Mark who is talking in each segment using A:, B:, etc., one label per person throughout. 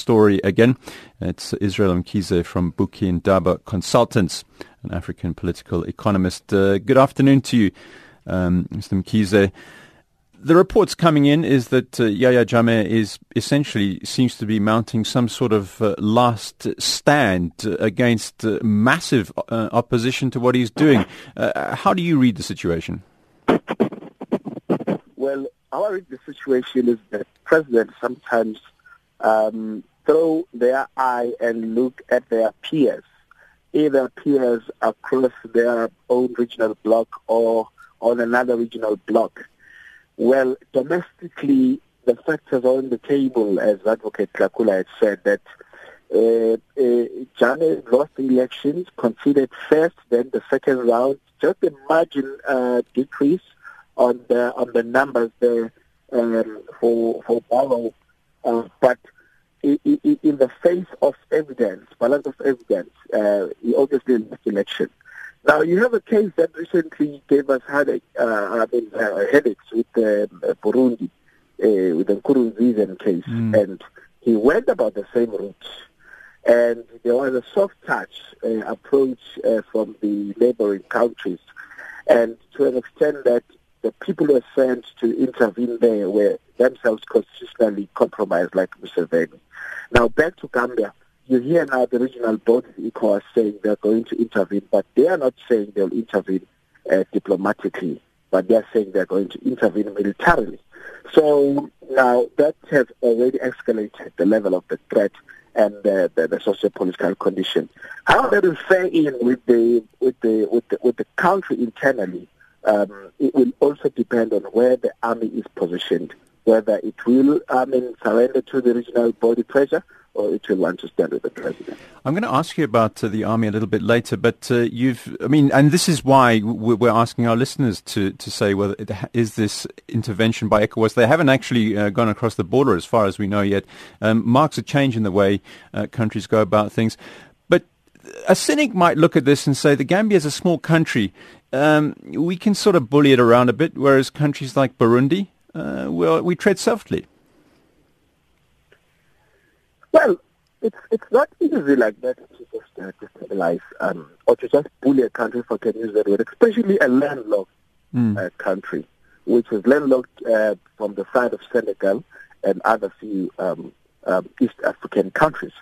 A: story again. It's Israel Mkhize from Buki Daba Consultants, an African political economist. Uh, good afternoon to you, um, Mr. Mkhize. The reports coming in is that uh, Yahya Jammeh is essentially seems to be mounting some sort of uh, last stand against uh, massive uh, opposition to what he's doing. Uh, how do you read the situation?
B: Well, how I read the situation is that presidents sometimes um, throw their eye and look at their peers, either peers across their own regional bloc or on another regional bloc. Well, domestically, the factors are on the table, as Advocate Tlakula had said, that uh, uh, lost the elections, conceded first, then the second round, just a margin uh, decrease on the on the numbers there um, for for Barrow, uh, but in, in, the face of evidence, balance of evidence, uh, he obviously lost election. Now, you have a case that recently gave us headache, uh, I mean, uh, headaches with um, uh, Burundi, uh, with the Nkurunziza case, mm. and he went about the same route. And there was a soft touch uh, approach uh, from the neighboring countries, and to an extent that the people who were sent to intervene there were themselves constitutionally compromised, like Museveni. Now, back to Gambia you hear now the regional bodies, ECOWAS, saying they're going to intervene, but they are not saying they'll intervene uh, diplomatically, but they're saying they're going to intervene militarily. So now that has already escalated the level of the threat and the, the, the socio-political condition. How that will fare in with the with the with the, with the country internally, um, it will also depend on where the army is positioned, whether it will I mean surrender to the regional body pressure or it will want to stand with the president.
A: I'm going to ask you about uh, the army a little bit later, but uh, you've, I mean, and this is why we're asking our listeners to, to say whether it, is this intervention by ECOWAS. They haven't actually uh, gone across the border as far as we know yet. Um, marks a change in the way uh, countries go about things. But a cynic might look at this and say the Gambia is a small country. Um, we can sort of bully it around a bit, whereas countries like Burundi, uh, well, we tread softly.
B: Well, it's it's not easy like that to just uh, destabilize um, or to just bully a country for can use that word, especially a landlocked mm. uh, country, which is landlocked uh, from the side of Senegal and other few um, um, East African countries.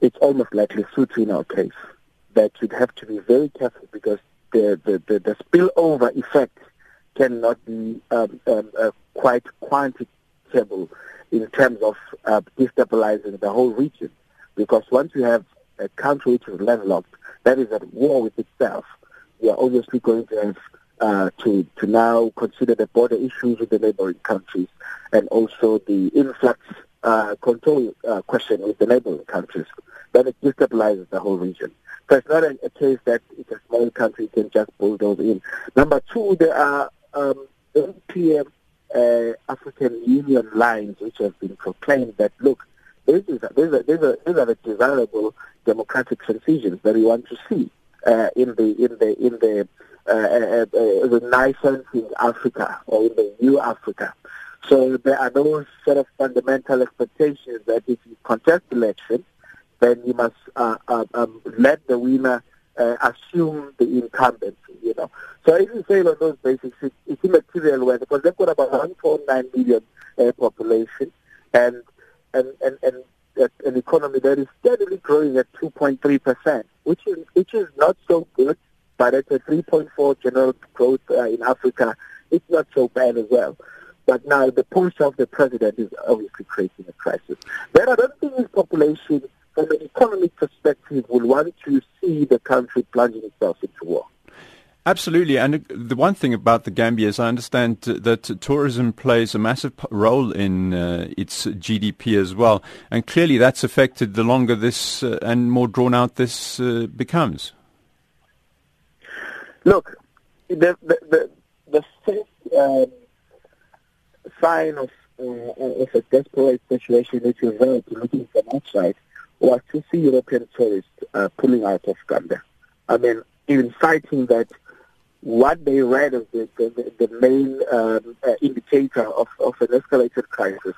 B: It's almost like Lesotho in our case that you'd have to be very careful because the the, the, the spillover effect cannot be um, um, uh, quite quantifiable in terms of uh, destabilizing the whole region. Because once you have a country which is landlocked, that is at war with itself, you are obviously going to have uh, to, to now consider the border issues with the neighboring countries and also the influx uh, control uh, question with the neighboring countries. Then it destabilizes the whole region. So it's not a, a case that it's a small country can just bulldoze in. Number two, there are um, clear uh, African Union lines which have been proclaimed that, look, these are, these are, these are, these are the desirable democratic transitions that we want to see uh, in the in the in the uh, uh, uh, renaissance in Africa or in the new Africa. So there are those sort of fundamental expectations that if you contest elections, then you must uh, um, let the winner assume the incumbency. So if you fail on those basics, it, it's immaterial whether, because they've got about 1.9 million uh, population and, and, and, and an economy that is steadily growing at 2.3%, which is, which is not so good, but at a 3.4 general growth uh, in Africa, it's not so bad as well. But now the push of the president is obviously creating a crisis. Then I don't think his population from an economic perspective, will want to see the country plunging itself into war.
A: Absolutely, and the one thing about the Gambia is I understand that tourism plays a massive role in uh, its GDP as well, and clearly that's affected the longer this uh, and more drawn out this uh, becomes.
B: Look, the the the, the first um, sign of, uh, of a desperate situation which is looking from outside was to see European tourists uh, pulling out of Gambia. I mean, even citing that what they read as the, the, the main um, uh, indicator of, of an escalated crisis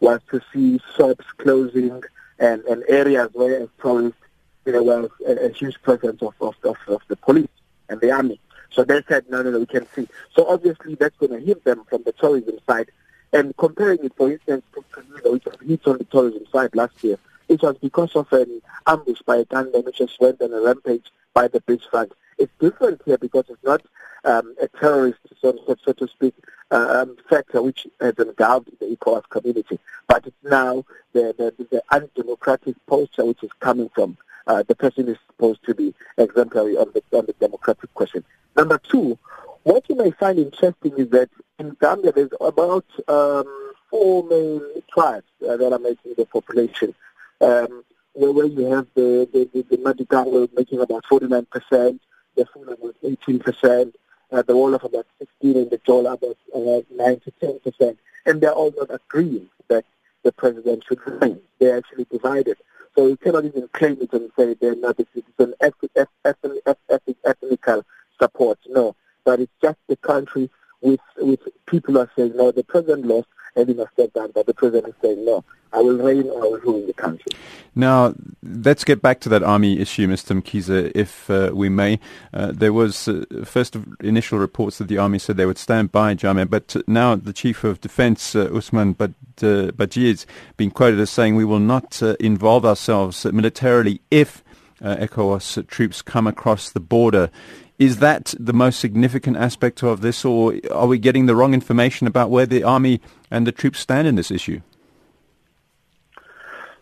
B: was to see shops closing, and, and areas where tourists, there was a, a huge presence of, of, of, of the police and the army. So they said, no, no, no, we can see. So obviously that's going to hit them from the tourism side. And comparing it, for instance, to Canada, which was hit on the tourism side last year, it was because of an ambush by a gunman which just went on a rampage by the beachfront. It's different here because it's not um, a terrorist, so, so, to speak, uh, um, factor which has engulfed the ECOWAS community, but it's now the, the, the undemocratic posture which is coming from uh, the person is supposed to be exemplary on the, on the democratic question. Number two, what you may find interesting is that in Gambia there's about um, four main tribes uh, that are making the population. Um, where, you have the, the, the, the Madigawe making about 49%, the Fula about 18%, uh, the Wolof about 16 and the Jola about uh, 9 to 10%. And they're all not agreeing that the president should remain. They're actually divided. So you cannot even claim it and say they're not, it's an ethnical support. No, but it's just the country with, with people are saying, no, the president lost he must step down. But the president is saying, no, I will reign or rule the country.
A: Now, let's get back to that army issue, Mr. Mkhize, if uh, we may. Uh, there was uh, first initial reports that the army said they would stand by Jammeh, but now the Chief of Defense, uh, Usman Bad, uh, Badjie, is being quoted as saying, we will not uh, involve ourselves militarily if ECOWAS troops come across the border. Is that the most significant aspect of this, or are we getting the wrong information about where the army and the troops stand in this issue?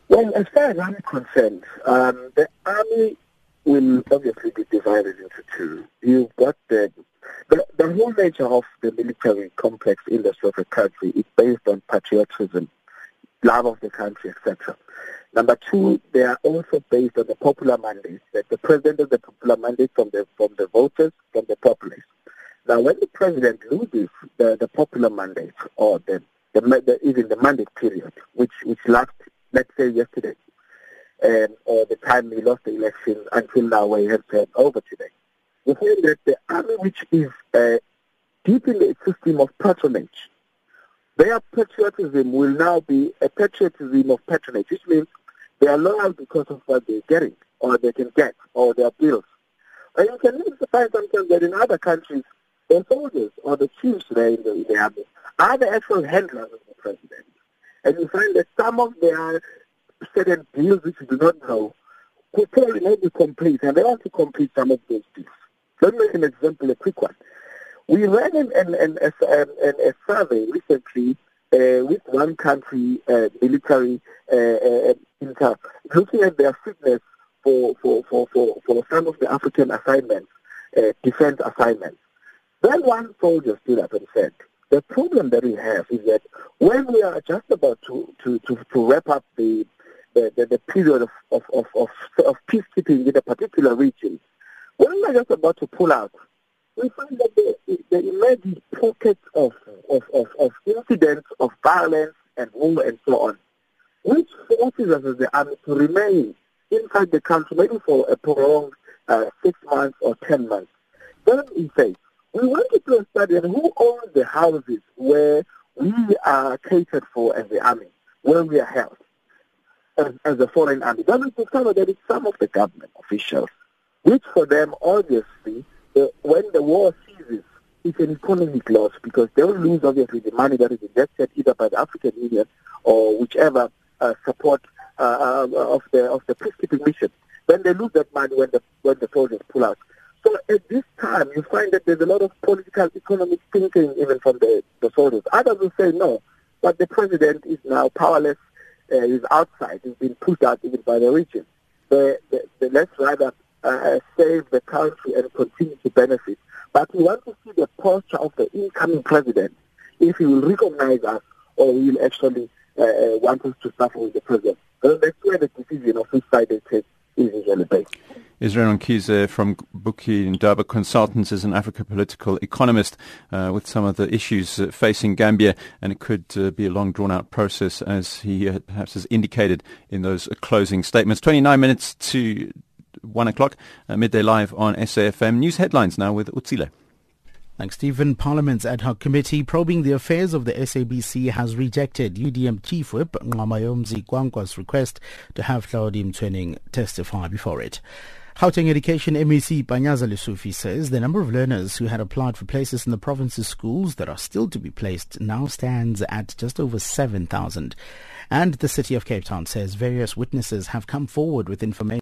B: Well, as far as I'm concerned, um, the army will obviously be divided into two. You've got the, the, the whole nature of the military complex in the industry of the country is based on patriotism, love of the country, etc. Number two, they are also based on the popular mandate, that the president has the popular mandate from the from the voters, from the populace. Now, when the president loses the, the popular mandate or the, the, the even the mandate period, which which lasts, let's say yesterday, um, or the time he lost the election until now, where he has turned over today, we find that the army, which is uh, deep in the system of patronage, their patriotism will now be a patriotism of patronage, which means they are loyal because of what they're getting, or they can get, or their bills. And you can even find sometimes that in other countries, the soldiers or the chiefs there in the, in the army are the actual handlers of the president. And you find that some of their certain deals which you do not know could probably not be complete, and they want to complete some of those deals. Let me make an example, a quick one. We ran an, an, an, an, a survey recently uh, with one country uh, military uh, uh inter, looking at their fitness for, for, for, for, for some of the African assignments, uh, defense assignments. Then one soldier stood up and said, the problem that we have is that when we are just about to, to, to, to wrap up the, the, the, the period of, of, of, of, of peacekeeping in a particular region, when we are just about to pull out, we find that the, the emerging pockets of, of, of, of incidents of violence and war and so on, which forces us as the army to remain inside the country maybe for a prolonged uh, six months or ten months. Then we say, we want to a study who owns the houses where we are catered for as the army, where we are held as, as a foreign army. Then we discover that it's some of the government officials, which for them obviously the, when the war ceases, it's an economic loss because they will lose obviously the money that is invested either by the African Union or whichever uh, support uh, uh, of the of the peacekeeping mission. Then they lose that money when the when the soldiers pull out. So at this time, you find that there's a lot of political, economic thinking even from the, the soldiers. Others will say no, but the president is now powerless. Uh, he's outside. He's been pushed out even by the region. The, the, the let's rather uh, save the country and continue to benefit. But we want to see the posture of the incoming president, if he will recognize us or he will actually uh, uh want us to suffer with the president. That's where the decision of which side is usually based.
A: Israel Mkhize from Buki Ndaba Consultants is an Africa political economist uh, with some of the issues uh, facing Gambia, and it could uh, be a long, drawn-out process, as he uh, perhaps has indicated in those closing statements. 29 minutes to 1 o'clock, uh, midday live on SAFM. News headlines now with Utsile.
C: Thanks, Stephen. Parliament's ad hoc committee probing the affairs of the SABC has rejected UDM Chief Whip Nqabayomzi Kwankwa's request to have Hlaudi Motsoeneng testify before it. Gauteng Education MEC Panyaza Lesufi says the number of learners who had applied for places in the province's schools that are still to be placed now stands at just over 7,000. And the city of Cape Town says various witnesses have come forward with information